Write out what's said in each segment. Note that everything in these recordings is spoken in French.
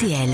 RTL,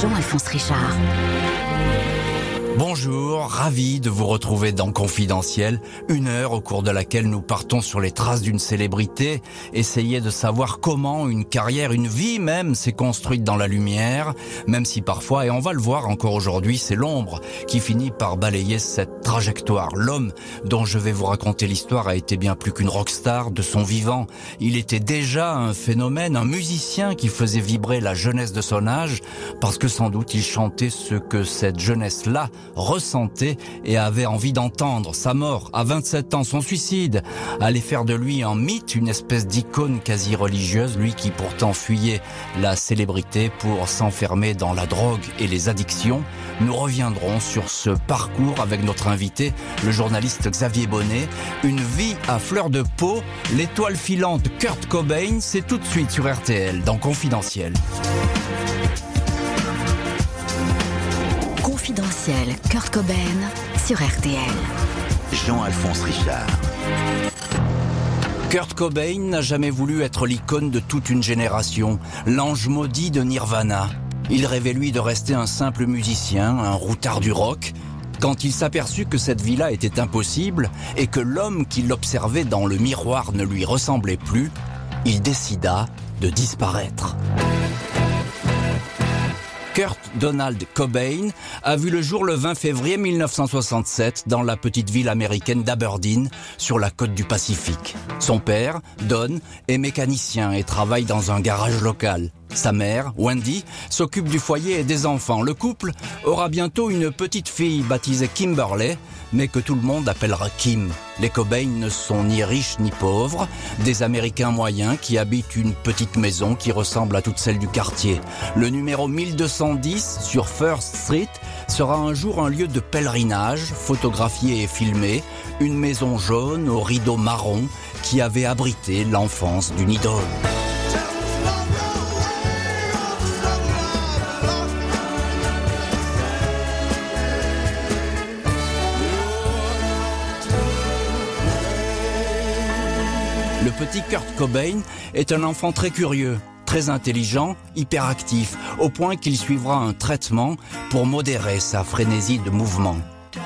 Jean-Alphonse Richard. Bonjour, ravi de vous retrouver dans Confidentiel, une heure au cours de laquelle nous partons sur les traces d'une célébrité, essayer de savoir comment une carrière, une vie même s'est construite dans la lumière, même si parfois, et on va le voir encore aujourd'hui, c'est l'ombre qui finit par balayer cette trajectoire. L'homme dont je vais vous raconter l'histoire a été bien plus qu'une rockstar de son vivant. Il était déjà un phénomène, un musicien qui faisait vibrer la jeunesse de son âge, parce que sans doute il chantait ce que cette jeunesse-là ressentait et avait envie d'entendre. Sa mort à 27 ans, son suicide, allait faire de lui un mythe, une espèce d'icône quasi religieuse, lui qui pourtant fuyait la célébrité pour s'enfermer dans la drogue et les addictions. Nous reviendrons sur ce parcours avec notre invité, le journaliste Xavier Bonnet. Une vie à fleur de peau, l'étoile filante Kurt Cobain, c'est tout de suite sur RTL dans Confidentiel. Confidentiel Kurt Cobain sur RTL. Jean-Alphonse Richard. Kurt Cobain n'a jamais voulu être l'icône de toute une génération, l'ange maudit de Nirvana. Il rêvait lui de rester un simple musicien, un routard du rock. Quand il s'aperçut que cette vie-là était impossible et que l'homme qui l'observait dans le miroir ne lui ressemblait plus, il décida de disparaître. Kurt Donald Cobain a vu le jour le 20 février 1967 dans la petite ville américaine d'Aberdeen, sur la côte du Pacifique. Son père, Don, est mécanicien et travaille dans un garage local. Sa mère, Wendy, s'occupe du foyer et des enfants. Le couple aura bientôt une petite fille baptisée Kimberley, mais que tout le monde appellera Kim. Les Cobain ne sont ni riches ni pauvres, des Américains moyens qui habitent une petite maison qui ressemble à toutes celles du quartier. Le numéro 1210 sur First Street sera un jour un lieu de pèlerinage, photographié et filmé, une maison jaune aux rideaux marrons qui avait abrité l'enfance d'une idole. Petit Kurt Cobain est un enfant très curieux, très intelligent, hyperactif, au point qu'il suivra un traitement pour modérer sa frénésie de mouvement.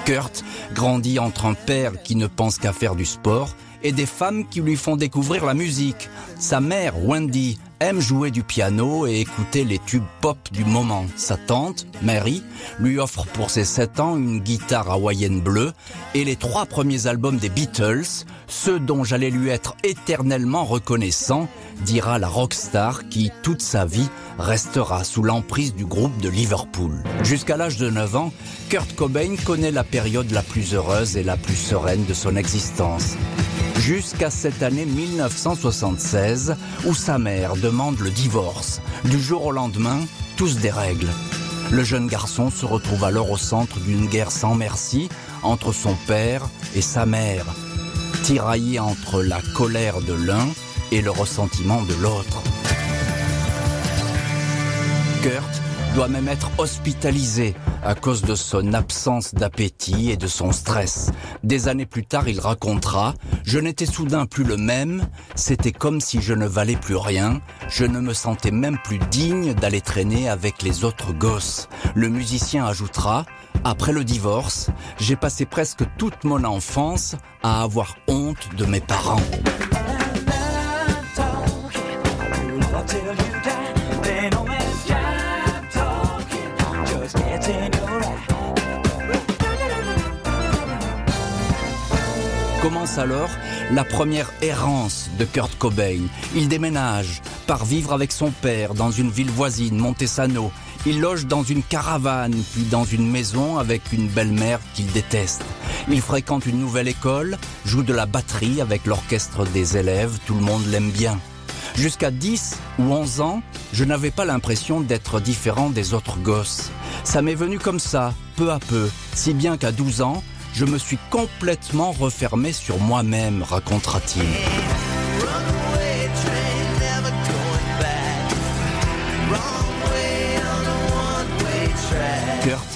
Kurt grandit entre un père qui ne pense qu'à faire du sport et des femmes qui lui font découvrir la musique. Sa mère, Wendy, aime jouer du piano et écouter les tubes pop du moment. Sa tante, Mary, lui offre pour ses 7 ans une guitare hawaïenne bleue et les trois premiers albums des Beatles, ceux dont j'allais lui être éternellement reconnaissant, dira la rockstar qui, toute sa vie, restera sous l'emprise du groupe de Liverpool. Jusqu'à l'âge de 9 ans, Kurt Cobain connaît la période la plus heureuse et la plus sereine de son existence jusqu'à cette année 1976 où sa mère demande le divorce. Du jour au lendemain, tous règles. Le jeune garçon se retrouve alors au centre d'une guerre sans merci entre son père et sa mère, tiraillé entre la colère de l'un et le ressentiment de l'autre. Kurt doit même être hospitalisé à cause de son absence d'appétit et de son stress. Des années plus tard, il racontera « Je n'étais soudain plus le même, c'était comme si je ne valais plus rien, je ne me sentais même plus digne d'aller traîner avec les autres gosses. » Le musicien ajoutera « Après le divorce, j'ai passé presque toute mon enfance à avoir honte de mes parents. » Alors la première errance de Kurt Cobain. Il déménage, part vivre avec son père dans une ville voisine, Montesano. Il loge dans une caravane, puis dans une maison avec une belle-mère qu'il déteste. Il fréquente une nouvelle école, joue de la batterie avec l'orchestre des élèves, tout le monde l'aime bien. Jusqu'à 10 ou 11 ans, je n'avais pas l'impression d'être différent des autres gosses. Ça m'est venu comme ça, peu à peu, si bien qu'à 12 ans, je me suis complètement refermé sur moi-même, racontera-t-il. Kurt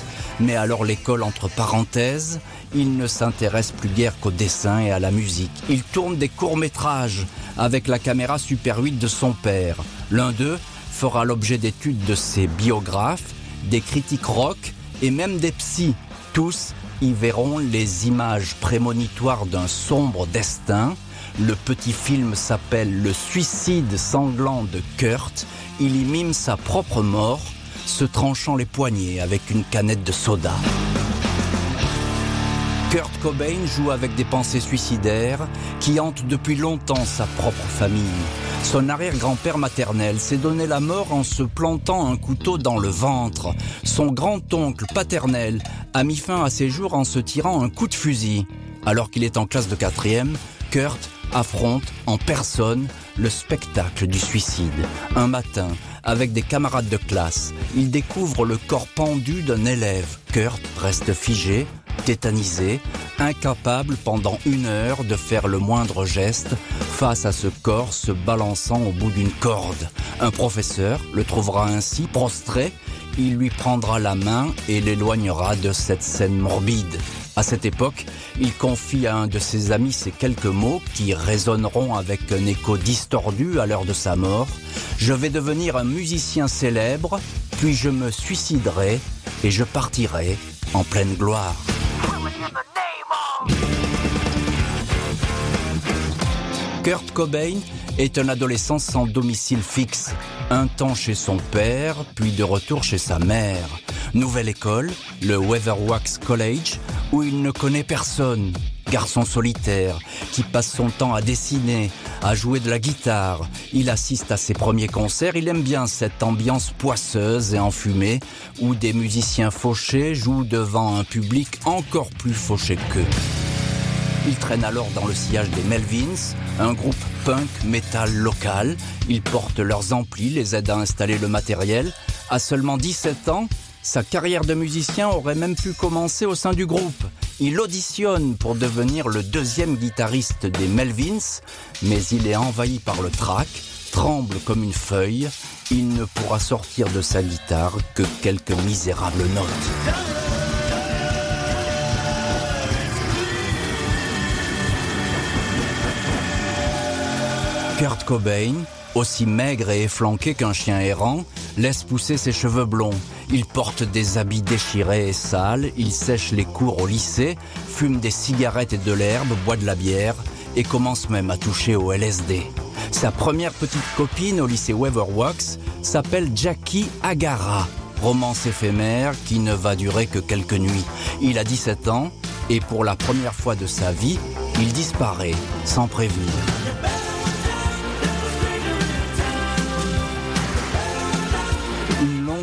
met alors l'école entre parenthèses. Il ne s'intéresse plus guère qu'au dessin et à la musique. Il tourne des courts-métrages avec la caméra Super 8 de son père. L'un d'eux fera l'objet d'études de ses biographes, des critiques rock et même des psys. Tous y verront les images prémonitoires d'un sombre destin. Le petit film s'appelle Le suicide sanglant de Kurt. Il y mime sa propre mort, se tranchant les poignets avec une canette de soda. Kurt Cobain joue avec des pensées suicidaires qui hantent depuis longtemps sa propre famille. Son arrière-grand-père maternel s'est donné la mort en se plantant un couteau dans le ventre. Son grand-oncle paternel a mis fin à ses jours en se tirant un coup de fusil. Alors qu'il est en classe de quatrième, Kurt affronte en personne le spectacle du suicide. Un matin, avec des camarades de classe, il découvre le corps pendu d'un élève. Kurt reste figé, tétanisé, incapable pendant une heure de faire le moindre geste face à ce corps se balançant au bout d'une corde. Un professeur le trouvera ainsi prostré, il lui prendra la main et l'éloignera de cette scène morbide. À cette époque, il confie à un de ses amis ces quelques mots qui résonneront avec un écho distordu à l'heure de sa mort. Je vais devenir un musicien célèbre, puis je me suiciderai et je partirai en pleine gloire. Kurt Cobain est un adolescent sans domicile fixe, un temps chez son père, puis de retour chez sa mère. Nouvelle école, le Weatherwax College, où il ne connaît personne. Garçon solitaire qui passe son temps à dessiner, à jouer de la guitare. Il assiste à ses premiers concerts, il aime bien cette ambiance poisseuse et enfumée où des musiciens fauchés jouent devant un public encore plus fauché qu'eux. Il traîne alors dans le sillage des Melvins, un groupe punk metal local. Ils portent leurs amplis, les aident à installer le matériel. À seulement 17 ans, sa carrière de musicien aurait même pu commencer au sein du groupe. Il auditionne pour devenir le deuxième guitariste des Melvins, mais il est envahi par le trac, tremble comme une feuille. Il ne pourra sortir de sa guitare que quelques misérables notes. Kurt Cobain, aussi maigre et efflanqué qu'un chien errant, laisse pousser ses cheveux blonds. Il porte des habits déchirés et sales, il sèche les cours au lycée, fume des cigarettes et de l'herbe, boit de la bière et commence même à toucher au LSD. Sa première petite copine au lycée Weatherwax s'appelle Jackie Agara, romance éphémère qui ne va durer que quelques nuits. Il a 17 ans et pour la première fois de sa vie, il disparaît sans prévenir.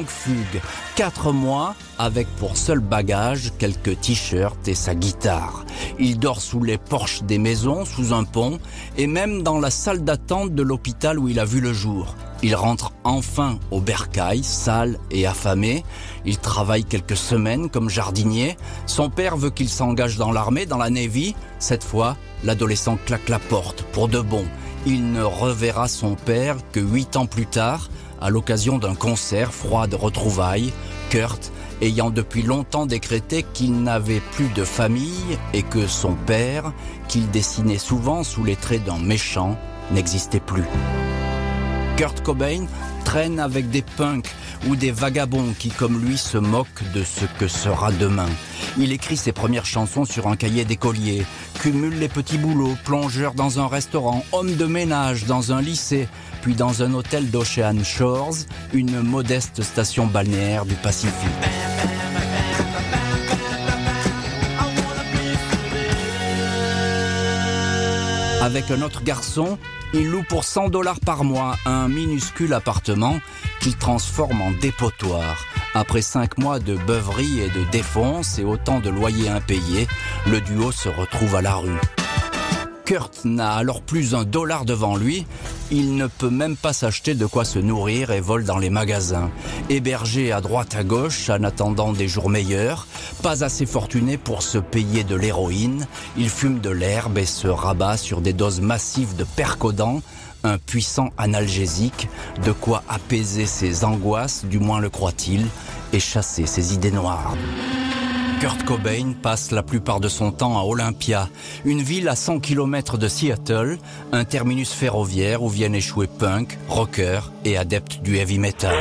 Fugue. Quatre mois avec pour seul bagage quelques t-shirts et sa guitare. Il dort sous les porches des maisons, sous un pont et même dans la salle d'attente de l'hôpital où il a vu le jour. Il rentre enfin au bercail, sale et affamé. Il travaille quelques semaines comme jardinier. Son père veut qu'il s'engage dans l'armée, dans la Navy. Cette fois, l'adolescent claque la porte pour de bon. Il ne reverra son père que huit ans plus tard, à l'occasion d'un concert froid de retrouvailles, Kurt ayant depuis longtemps décrété qu'il n'avait plus de famille et que son père, qu'il dessinait souvent sous les traits d'un méchant, n'existait plus. Kurt Cobain traîne avec des punks ou des vagabonds qui, comme lui, se moquent de ce que sera demain. Il écrit ses premières chansons sur un cahier d'écolier, cumule les petits boulots, plongeur dans un restaurant, homme de ménage dans un lycée, puis dans un hôtel d'Ocean Shores, une modeste station balnéaire du Pacifique. Avec un autre garçon, il loue pour 100 dollars par mois un minuscule appartement qu'il transforme en dépotoir. Après cinq mois de beuverie et de défonce et autant de loyers impayés, le duo se retrouve à la rue. Kurt n'a alors plus un dollar devant lui, il ne peut même pas s'acheter de quoi se nourrir et vole dans les magasins. Hébergé à droite à gauche en attendant des jours meilleurs, pas assez fortuné pour se payer de l'héroïne, il fume de l'herbe et se rabat sur des doses massives de percodant, un puissant analgésique, de quoi apaiser ses angoisses, du moins le croit-il, et chasser ses idées noires. Kurt Cobain passe la plupart de son temps à Olympia, une ville à 100 km de Seattle, un terminus ferroviaire où viennent échouer punk, rockers et adeptes du heavy metal.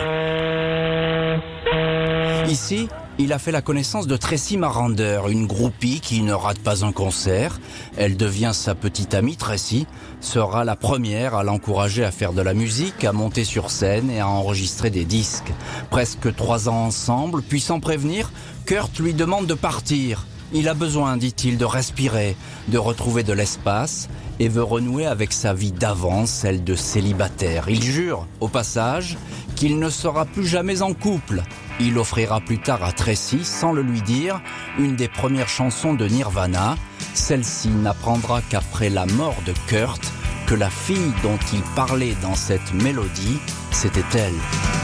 Ici, il a fait la connaissance de Tracy Marander, une groupie qui ne rate pas un concert. Elle devient sa petite amie Tracy, sera la première à l'encourager à faire de la musique, à monter sur scène et à enregistrer des disques. Presque trois ans ensemble, puis sans prévenir, Kurt lui demande de partir. Il a besoin, dit-il, de respirer, de retrouver de l'espace et veut renouer avec sa vie d'avant, celle de célibataire. Il jure, au passage, qu'il ne sera plus jamais en couple. Il offrira plus tard à Tracy, sans le lui dire, une des premières chansons de Nirvana. Celle-ci n'apprendra qu'après la mort de Kurt que la fille dont il parlait dans cette mélodie, c'était elle.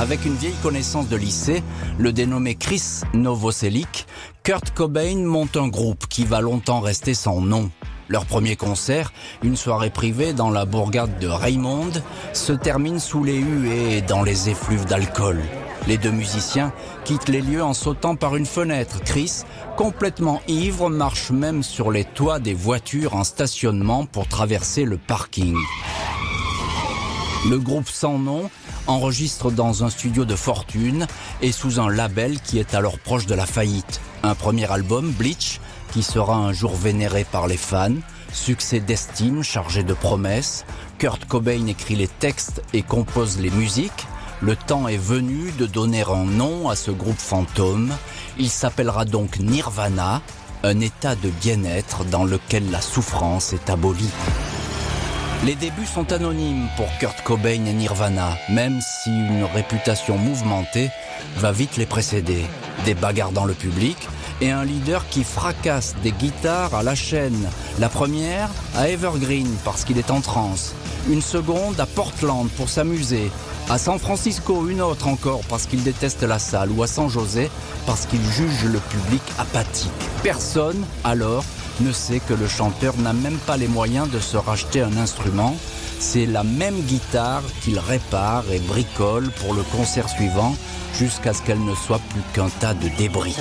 Avec une vieille connaissance de lycée, le dénommé Chris Novoselic, Kurt Cobain monte un groupe qui va longtemps rester sans nom. Leur premier concert, une soirée privée dans la bourgade de Raymond, se termine sous les huées et dans les effluves d'alcool. Les deux musiciens quittent les lieux en sautant par une fenêtre. Chris, complètement ivre, marche même sur les toits des voitures en stationnement pour traverser le parking. Le groupe sans nom enregistre dans un studio de fortune et sous un label qui est alors proche de la faillite. Un premier album, Bleach, qui sera un jour vénéré par les fans, succès d'estime chargé de promesses. Kurt Cobain écrit les textes et compose les musiques. Le temps est venu de donner un nom à ce groupe fantôme. Il s'appellera donc Nirvana, un état de bien-être dans lequel la souffrance est abolie. Les débuts sont anonymes pour Kurt Cobain et Nirvana, même si une réputation mouvementée va vite les précéder. Des bagarres le public et un leader qui fracasse des guitares à la chaîne. La première à Evergreen parce qu'il est en transe. Une seconde à Portland pour s'amuser. À San Francisco, une autre encore parce qu'il déteste la salle. Ou à San José parce qu'il juge le public apathique. Personne, alors, ne sait que le chanteur n'a même pas les moyens de se racheter un instrument. C'est la même guitare qu'il répare et bricole pour le concert suivant jusqu'à ce qu'elle ne soit plus qu'un tas de débris.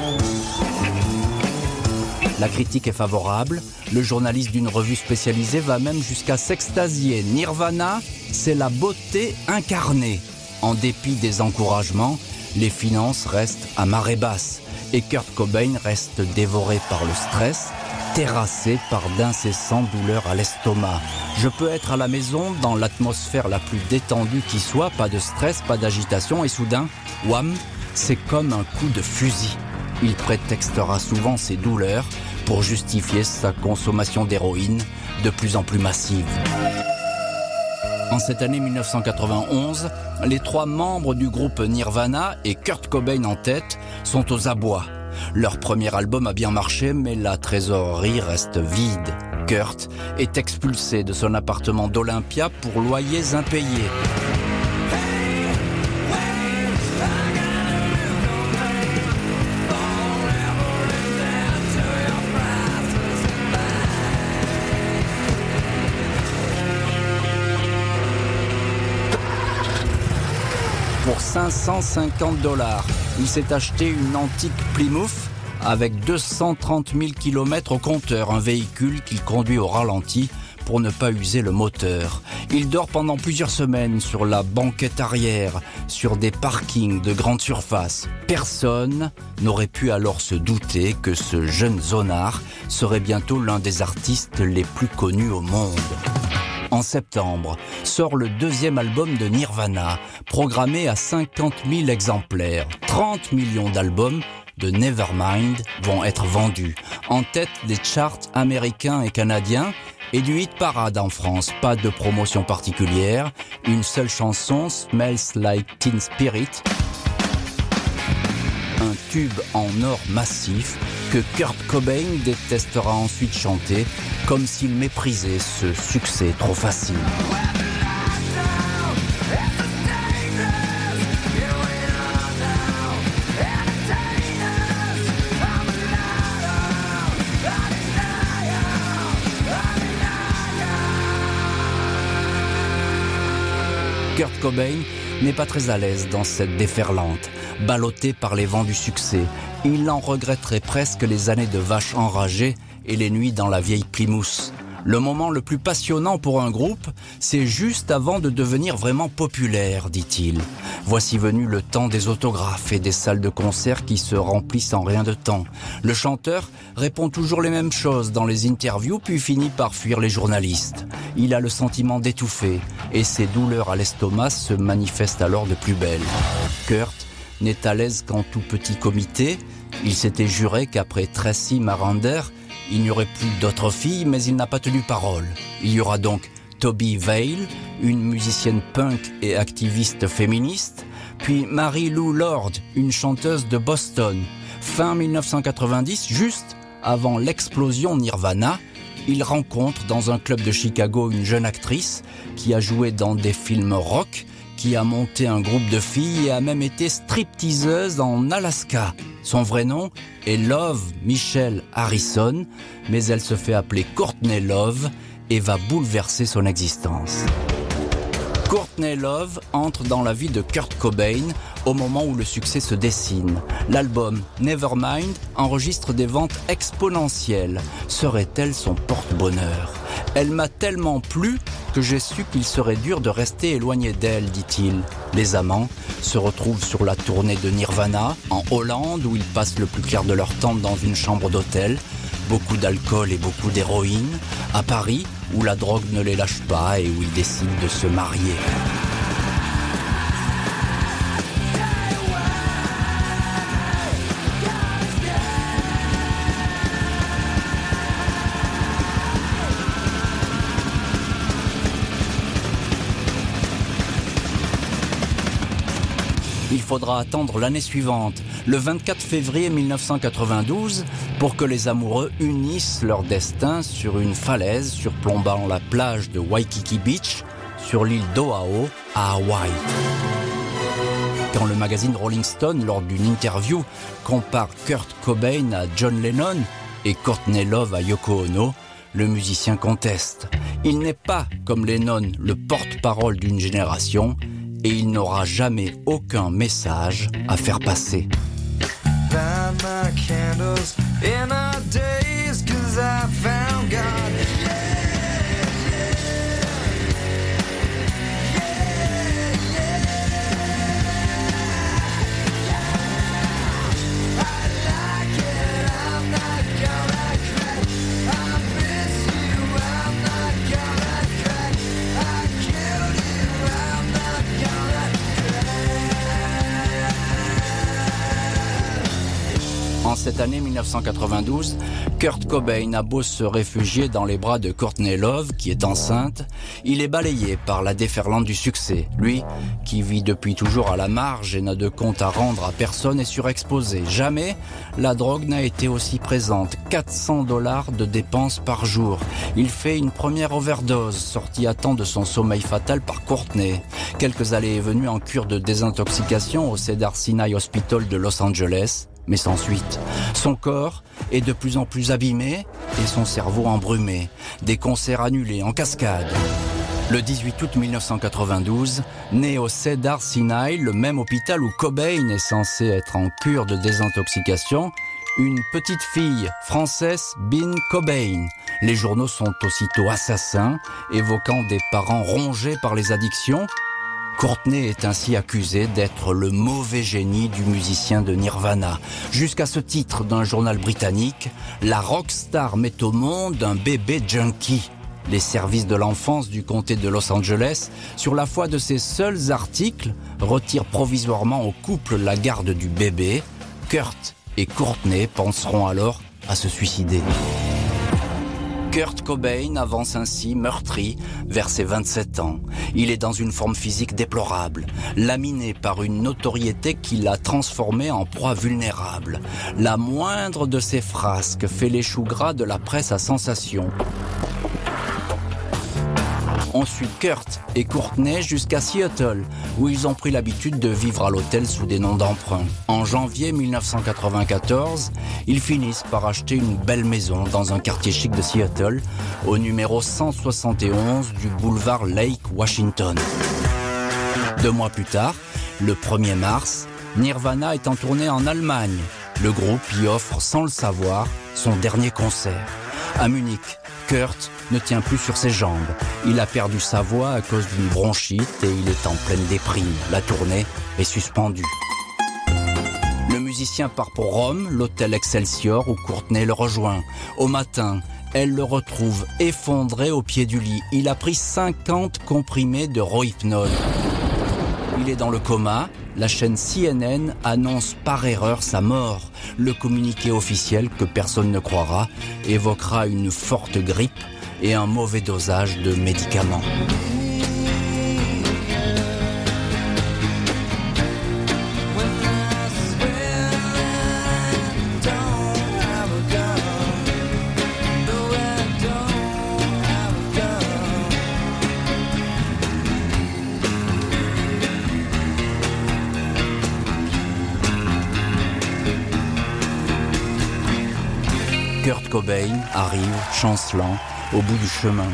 La critique est favorable. Le journaliste d'une revue spécialisée va même jusqu'à s'extasier. Nirvana, c'est la beauté incarnée. En dépit des encouragements, les finances restent à marée basse et Kurt Cobain reste dévoré par le stress terrassé par d'incessantes douleurs à l'estomac. Je peux être à la maison dans l'atmosphère la plus détendue qui soit, pas de stress, pas d'agitation, et soudain, wham, c'est comme un coup de fusil. Il prétextera souvent ses douleurs pour justifier sa consommation d'héroïne de plus en plus massive. En cette année 1991, les trois membres du groupe Nirvana et Kurt Cobain en tête sont aux abois. Leur premier album a bien marché, mais la trésorerie reste vide. Kurt est expulsé de son appartement d'Olympia pour loyers impayés. 550 dollars, il s'est acheté une antique Plymouth avec 230 000 km au compteur, un véhicule qu'il conduit au ralenti pour ne pas user le moteur. Il dort pendant plusieurs semaines sur la banquette arrière, sur des parkings de grande surface. Personne n'aurait pu alors se douter que ce jeune zonard serait bientôt l'un des artistes les plus connus au monde. En septembre, sort le deuxième album de Nirvana, programmé à 50 000 exemplaires. 30 millions d'albums de Nevermind vont être vendus, en tête des charts américains et canadiens et du hit parade en France. Pas de promotion particulière, une seule chanson, Smells Like Teen Spirit, un tube en or massif que Kurt Cobain détestera ensuite chanter comme s'il méprisait ce succès trop facile. Kurt Cobain n'est pas très à l'aise dans cette déferlante, ballotté par les vents du succès. Il en regretterait presque les années de vaches enragées et les nuits dans la vieille Plymouth. Le moment le plus passionnant pour un groupe, c'est juste avant de devenir vraiment populaire, dit-il. Voici venu le temps des autographes et des salles de concert qui se remplissent en rien de temps. Le chanteur répond toujours les mêmes choses dans les interviews puis finit par fuir les journalistes. Il a le sentiment d'étouffer et ses douleurs à l'estomac se manifestent alors de plus belle. Kurt n'est à l'aise qu'en tout petit comité. Il s'était juré qu'après Tracy Marander, il n'y aurait plus d'autres filles, mais il n'a pas tenu parole. Il y aura donc Toby Vale, une musicienne punk et activiste féministe, puis Mary Lou Lord, une chanteuse de Boston. Fin 1990, juste avant l'explosion Nirvana, il rencontre dans un club de Chicago une jeune actrice qui a joué dans des films rock, qui a monté un groupe de filles et a même été stripteaseuse en Alaska. Son vrai nom est Love Michelle Harrison, mais elle se fait appeler Courtney Love et va bouleverser son existence. Courtney Love entre dans la vie de Kurt Cobain au moment où le succès se dessine. L'album Nevermind enregistre des ventes exponentielles. Serait-elle son porte-bonheur? Elle m'a tellement plu que j'ai su qu'il serait dur de rester éloigné d'elle, dit-il. Les amants se retrouvent sur la tournée de Nirvana, en Hollande, où ils passent le plus clair de leur temps dans une chambre d'hôtel. Beaucoup d'alcool et beaucoup d'héroïne. À Paris, où la drogue ne les lâche pas et où ils décident de se marier. Faudra attendre l'année suivante, le 24 février 1992, pour que les amoureux unissent leur destin sur une falaise surplombant la plage de Waikiki Beach, sur l'île d'Oahu, à Hawaï. Quand le magazine Rolling Stone, lors d'une interview, compare Kurt Cobain à John Lennon et Courtney Love à Yoko Ono, le musicien conteste. Il n'est pas, comme Lennon, le porte-parole d'une génération, et il n'aura jamais aucun message à faire passer. Cette année 1992, Kurt Cobain a beau se réfugier dans les bras de Courtney Love, qui est enceinte, il est balayé par la déferlante du succès. Lui, qui vit depuis toujours à la marge et n'a de compte à rendre à personne, est surexposé. Jamais la drogue n'a été aussi présente. 400 dollars de dépenses par jour. Il fait une première overdose, sortie à temps de son sommeil fatal par Courtney. Quelques allées et venues en cure de désintoxication au Cedar Sinai Hospital de Los Angeles mais sans suite. Son corps est de plus en plus abîmé et son cerveau embrumé. Des concerts annulés en cascade. Le 18 août 1992, né au Cedar Sinai, le même hôpital où Cobain est censé être en cure de désintoxication, une petite fille, française Bin Cobain. Les journaux sont aussitôt assassins, évoquant des parents rongés par les addictions Courtney est ainsi accusé d'être le mauvais génie du musicien de Nirvana. Jusqu'à ce titre d'un journal britannique, la rockstar met au monde un bébé junkie. Les services de l'enfance du comté de Los Angeles, sur la foi de ses seuls articles, retirent provisoirement au couple la garde du bébé. Kurt et Courtney penseront alors à se suicider. Kurt Cobain avance ainsi, meurtri, vers ses 27 ans. Il est dans une forme physique déplorable, laminé par une notoriété qui l'a transformé en proie vulnérable. La moindre de ses frasques fait les gras de la presse à sensation. Kurt et Courtney jusqu'à Seattle, où ils ont pris l'habitude de vivre à l'hôtel sous des noms d'emprunt. En janvier 1994, ils finissent par acheter une belle maison dans un quartier chic de Seattle, au numéro 171 du boulevard Lake Washington. Deux mois plus tard, le 1er mars, Nirvana est en tournée en Allemagne. Le groupe y offre, sans le savoir, son dernier concert. À Munich, Kurt ne tient plus sur ses jambes. Il a perdu sa voix à cause d'une bronchite et il est en pleine déprime. La tournée est suspendue. Le musicien part pour Rome, l'hôtel Excelsior où Courtenay le rejoint. Au matin, elle le retrouve effondré au pied du lit. Il a pris 50 comprimés de rohypnol. Il est dans le coma. La chaîne CNN annonce par erreur sa mort. Le communiqué officiel, que personne ne croira, évoquera une forte grippe et un mauvais dosage de médicaments. Kurt Cobain arrive, chancelant, au bout du chemin.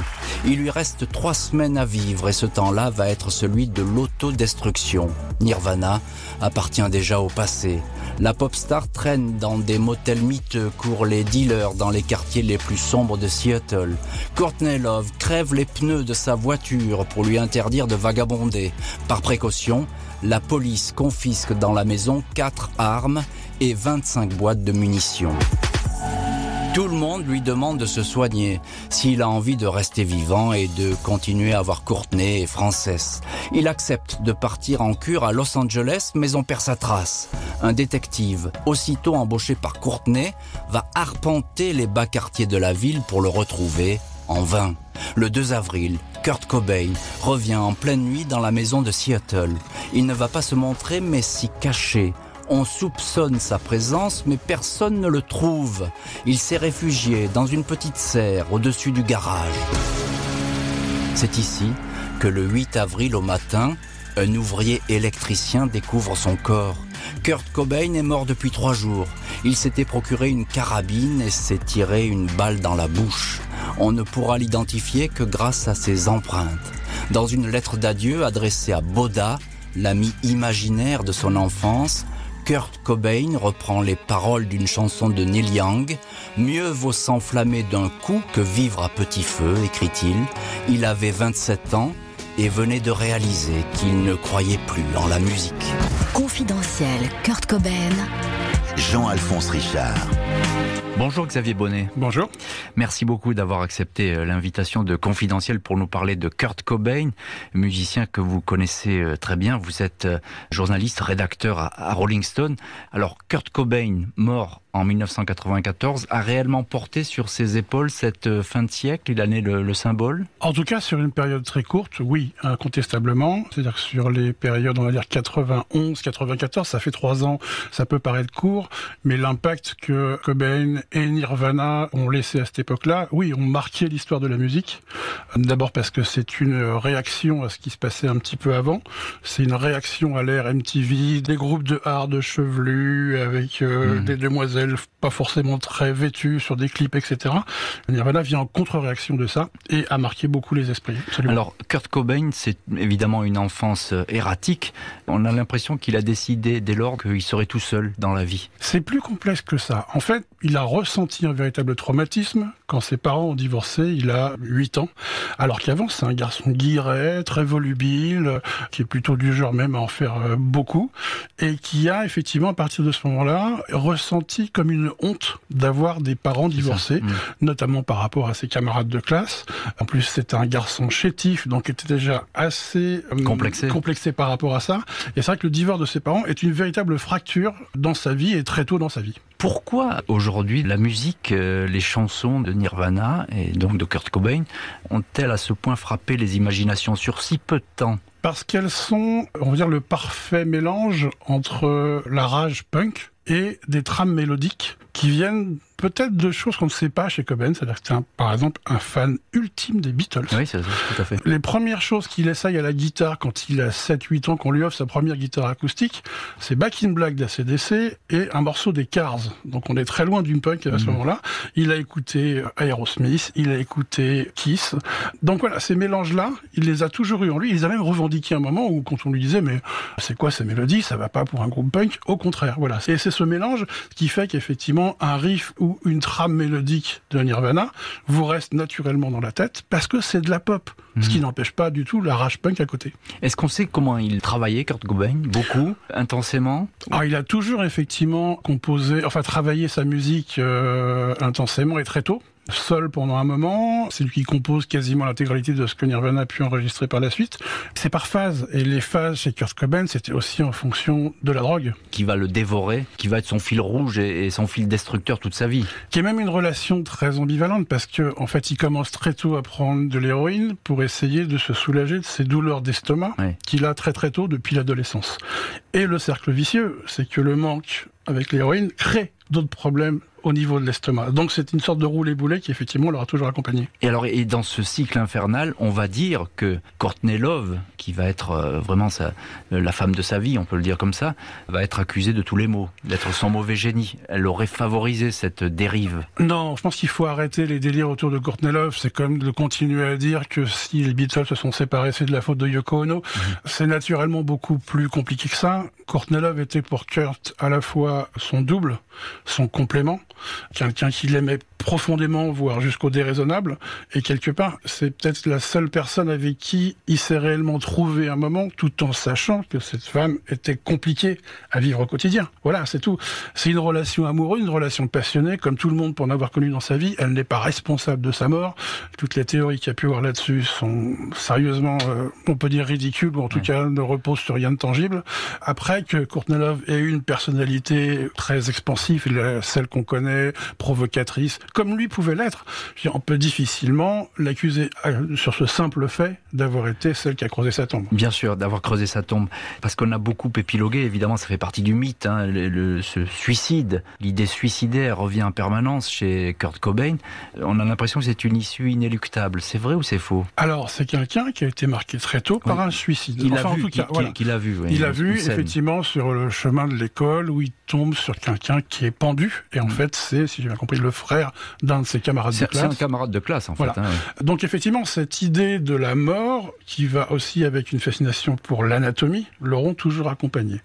Il lui reste trois semaines à vivre et ce temps-là va être celui de l'autodestruction. Nirvana appartient déjà au passé. La pop star traîne dans des motels miteux, court les dealers dans les quartiers les plus sombres de Seattle. Courtney Love crève les pneus de sa voiture pour lui interdire de vagabonder. Par précaution, la police confisque dans la maison quatre armes et 25 boîtes de munitions. Tout le monde lui demande de se soigner s'il a envie de rester vivant et de continuer à avoir Courtenay et Frances. Il accepte de partir en cure à Los Angeles, mais on perd sa trace. Un détective, aussitôt embauché par Courtenay, va arpenter les bas quartiers de la ville pour le retrouver en vain. Le 2 avril, Kurt Cobain revient en pleine nuit dans la maison de Seattle. Il ne va pas se montrer, mais s'y cacher on soupçonne sa présence, mais personne ne le trouve. Il s'est réfugié dans une petite serre au-dessus du garage. C'est ici que le 8 avril au matin, un ouvrier électricien découvre son corps. Kurt Cobain est mort depuis trois jours. Il s'était procuré une carabine et s'est tiré une balle dans la bouche. On ne pourra l'identifier que grâce à ses empreintes. Dans une lettre d'adieu adressée à Boda, l'ami imaginaire de son enfance, Kurt Cobain reprend les paroles d'une chanson de Neil Young. Mieux vaut s'enflammer d'un coup que vivre à petit feu, écrit-il. Il avait 27 ans et venait de réaliser qu'il ne croyait plus en la musique. Confidentiel, Kurt Cobain. Jean-Alphonse Richard. Bonjour Xavier Bonnet. Bonjour. Merci beaucoup d'avoir accepté euh, l'invitation de Confidentiel pour nous parler de Kurt Cobain, musicien que vous connaissez euh, très bien. Vous êtes euh, journaliste, rédacteur à Rolling Stone. Alors Kurt Cobain, mort en 1994, a réellement porté sur ses épaules cette fin de siècle Il en est le, le symbole En tout cas, sur une période très courte, oui, incontestablement. C'est-à-dire que sur les périodes, on va dire 91, 94, ça fait trois ans, ça peut paraître court, mais l'impact que Cobain et Nirvana ont laissé à cette époque-là, oui, ont marqué l'histoire de la musique. D'abord parce que c'est une réaction à ce qui se passait un petit peu avant. C'est une réaction à l'ère MTV, des groupes de hard chevelus avec euh, mmh. des demoiselles pas forcément très vêtues sur des clips, etc. Nirvana vient en contre-réaction de ça et a marqué beaucoup les esprits. Absolument. Alors, Kurt Cobain, c'est évidemment une enfance euh, erratique. On a l'impression qu'il a décidé dès lors qu'il serait tout seul dans la vie. C'est plus complexe que ça. En fait, il a ressenti un véritable traumatisme quand ses parents ont divorcé. Il a 8 ans. Alors qu'avant, c'est un garçon guiré, très volubile, qui est plutôt du genre même à en faire euh, beaucoup, et qui a effectivement, à partir de ce moment-là, ressenti comme une honte d'avoir des parents divorcés, mmh. notamment par rapport à ses camarades de classe. En plus, c'était un garçon chétif, donc était déjà assez euh, complexé. complexé par rapport à ça. Et c'est vrai que le divorce de ses parents est une véritable fracture dans sa vie et très tôt dans sa vie. Pourquoi aujourd'hui la musique, euh, les chansons de Nirvana et donc de Kurt Cobain ont-elles à ce point frappé les imaginations sur si peu de temps? Parce qu'elles sont, on va dire, le parfait mélange entre la rage punk et des trames mélodiques qui viennent peut-être de choses qu'on ne sait pas chez Cobain, c'est-à-dire que c'est par exemple un fan ultime des Beatles. Oui, c'est tout à fait. Les premières choses qu'il essaye à la guitare quand il a 7-8 ans, qu'on lui offre sa première guitare acoustique, c'est Back in Black d'ACDC et un morceau des Cars. Donc on est très loin d'une punk à ce mhm. moment-là. Il a écouté Aerosmith, il a écouté Kiss. Donc voilà, ces mélanges-là, il les a toujours eu en lui. Il les a même revendiqués un moment où quand on lui disait mais c'est quoi ces mélodies, ça va pas pour un groupe punk. Au contraire, voilà. Et c'est ce mélange qui fait qu'effectivement un riff ou une trame mélodique de Nirvana vous reste naturellement dans la tête parce que c'est de la pop, ce qui mhm. n'empêche pas du tout la rage punk à côté. Est-ce qu'on sait comment il travaillait, Kurt Cobain Beaucoup, intensément ah, Il a toujours effectivement composé, enfin travaillé sa musique euh, intensément et très tôt seul pendant un moment. C'est lui qui compose quasiment l'intégralité de ce que Nirvana a pu enregistrer par la suite. C'est par phase. Et les phases chez Kurt Cobain, c'était aussi en fonction de la drogue. Qui va le dévorer, qui va être son fil rouge et son fil destructeur toute sa vie. Qui est même une relation très ambivalente parce que, en fait, il commence très tôt à prendre de l'héroïne pour essayer de se soulager de ses douleurs d'estomac qu'il a très très tôt depuis l'adolescence. Et le cercle vicieux, c'est que le manque avec l'héroïne crée d'autres problèmes au niveau de l'estomac. Donc c'est une sorte de roulé-boulet qui effectivement l'aura toujours accompagné. Et alors, et dans ce cycle infernal, on va dire que Courtney Love, qui va être euh, vraiment sa, la femme de sa vie, on peut le dire comme ça, va être accusée de tous les maux, d'être son mauvais génie. Elle aurait favorisé cette dérive. Non, je pense qu'il faut arrêter les délires autour de Courtney Love. C'est comme de continuer à dire que si les Beatles se sont séparés, c'est de la faute de Yoko Ono. Mhm. C'est naturellement beaucoup plus compliqué que ça. Courtney Love était pour Kurt à la fois son double, son complément, quelqu'un qui l'aimait profondément, voire jusqu'au déraisonnable. Et quelque part, c'est peut-être la seule personne avec qui il s'est réellement trouvé un moment, tout en sachant que cette femme était compliquée à vivre au quotidien. Voilà, c'est tout. C'est une relation amoureuse, une relation passionnée, comme tout le monde pour en avoir connu dans sa vie. Elle n'est pas responsable de sa mort. Toutes les théories qu'il y a pu avoir là-dessus sont sérieusement, euh, on peut dire ridicules, ou en tout cas ne reposent sur rien de tangible. Après que Courtney Love ait une personnalité très expansive, celle qu'on connaît, provocatrice, comme lui pouvait l'être. On peut difficilement l'accuser euh, sur ce simple fait d'avoir été celle qui a creusé sa tombe. Bien sûr, d'avoir creusé sa tombe. Parce qu'on a beaucoup épilogué, évidemment, ça fait partie du mythe. Hein, le, ce suicide, l'idée suicidaire revient en permanence chez Kurt Cobain. On a l'impression que c'est une issue inéluctable. C'est vrai ou c'est faux? Alors, c'est quelqu'un qui a été marqué très tôt par un suicide. Il a vu, a vu. il a vu, effectivement, sur le chemin de l'école où il tombe sur quelqu'un qui est pendu. Et en mm. fait, c'est, si j'ai bien compris, le frère d'un de ses camarades de classe. C'est un camarade de classe, en fait. Hein, Donc effectivement, cette idée de la mort, qui va aussi avec une fascination pour l'anatomie, l'auront toujours accompagné.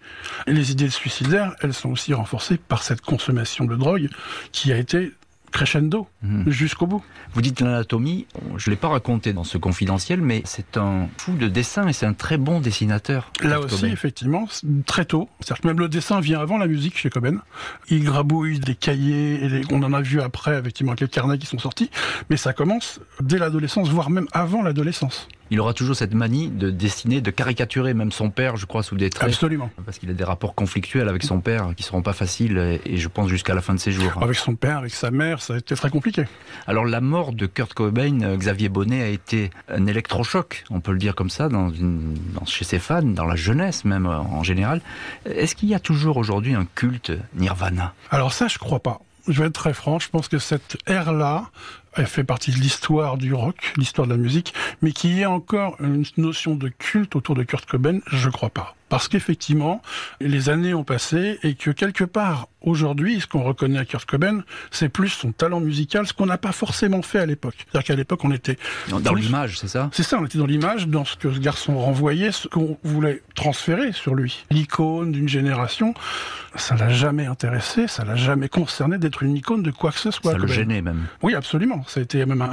Et les idées suicidaires, elles sont aussi renforcées par cette consommation de drogue qui a été crescendo mhm. jusqu'au bout. Vous dites l'anatomie, je ne l'ai pas raconté dans ce confidentiel, mais c'est un fou de dessin et c'est un très bon dessinateur. Là aussi, effectivement, très tôt. cest même le dessin vient avant la musique chez Coben. Il grabouille des cahiers, et on en a vu après, effectivement, quelques carnets qui sont sortis, mais ça commence dès l'adolescence, voire même avant l'adolescence il aura toujours cette manie de dessiner, de caricaturer même son père, je crois, sous des traits. Absolument. Parce qu'il a des rapports conflictuels avec son père qui seront pas faciles et je pense jusqu'à la fin de ses jours. Avec son père, avec sa mère, ça a été très compliqué. Alors la mort de Kurt Cobain, euh, Xavier Bonnet a été un électrochoc, on peut le dire comme ça, dans une, chez ses fans, dans la jeunesse même euh, en général. Est-ce qu'il y a toujours aujourd'hui un culte Nirvana? Alors ça, je crois pas je vais être très franc, je pense que cette ère-là, fait partie de l'histoire du rock, l'histoire de la musique, mais qu'il y ait encore une notion de culte autour de Kurt Cobain, je crois pas. Parce qu'effectivement, les années ont passé et que quelque part, aujourd'hui, ce qu'on reconnaît à Kurt Cobain, c'est plus son talent musical, ce qu'on n'a pas forcément fait à l'époque. C'est-à-dire qu'à l'époque, on était... Dans, l'image, c'est ça? C'est ça, on était dans l'image, dans ce que ce garçon renvoyait, ce qu'on voulait transférer sur lui. L'icône d'une génération, ça l'a jamais intéressé, ça l'a jamais concerné d'être une icône de quoi que ce soit. Ça le gênait même. Oui, absolument. Ça a été même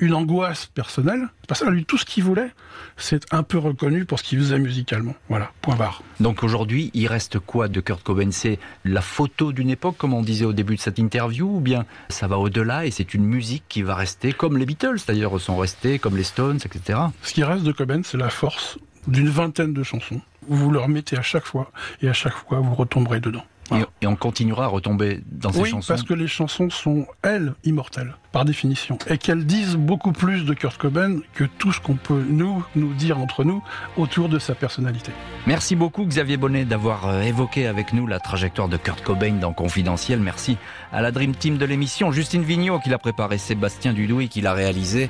une angoisse personnelle. Parce que lui, tout ce qu'il voulait, c'est un peu reconnu pour ce qu'il faisait musicalement. Voilà, point Donc aujourd'hui, il reste quoi de Kurt Cobain? C'est la photo d'une époque, comme on disait au début de cette interview, ou bien ça va au-delà et c'est une musique qui va rester, comme les Beatles d'ailleurs sont restés, comme les Stones, etc. Ce qui reste de Cobain, c'est la force d'une vingtaine de chansons. Vous le remettez à chaque fois, et à chaque fois, vous retomberez dedans. Et, on continuera à retomber dans ces oui, chansons. parce que les chansons sont, elles, immortelles, par définition. Et qu'elles disent beaucoup plus de Kurt Cobain que tout ce qu'on peut, nous, nous dire entre nous autour de sa personnalité. Merci beaucoup, Xavier Bonnet, d'avoir euh, évoqué avec nous la trajectoire de Kurt Cobain dans Confidentiel. Merci à la Dream Team de l'émission, Justine Vignot qui l'a préparé, Sébastien Dudouis qui l'a réalisé.